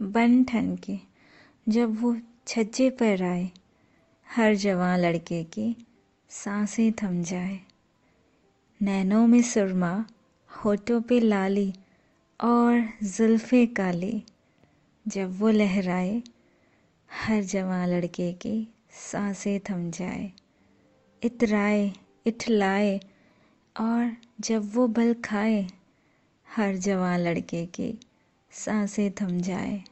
बन ठन के, जब वो छज्जे पर आए, हर जवां लड़के की साँसें थम जाए। नैनों में सुरमा, होठों पे लाली और जुल्फे काली, जब वो लहराए, हर जवां लड़के की साँसें थम जाए। इतराए, इठलाए और जब वो बल खाए हर जवां लड़के की साँसें थम जाए।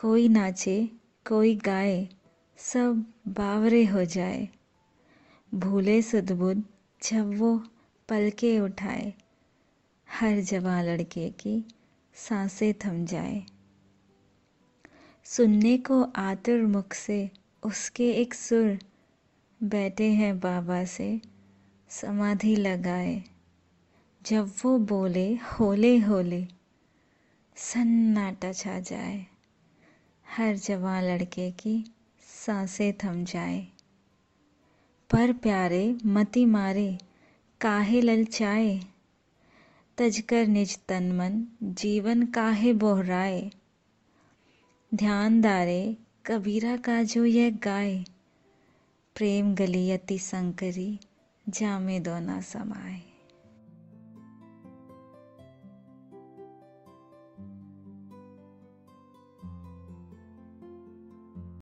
कोई नाचे, कोई गाए, सब बावरे हो जाए। भूले सदबुद जब वो पलके उठाए। हर जवां लड़के की साँसें थम जाए। सुनने को आतुर मुख से उसके एक सुर बैठे हैं बाबा से समाधि लगाए। जब वो बोले, होले होले सन्नाटा छा जाए। हर जवां लड़के की साँसें थम जाए। पर प्यारे मति मारे, काहे ललचाए तजकर निज तन मन जीवन काहे बोहराए? ध्यान दारे कबीरा का जो यह गाए। प्रेम गली अति संकरी जामे दोना समाए।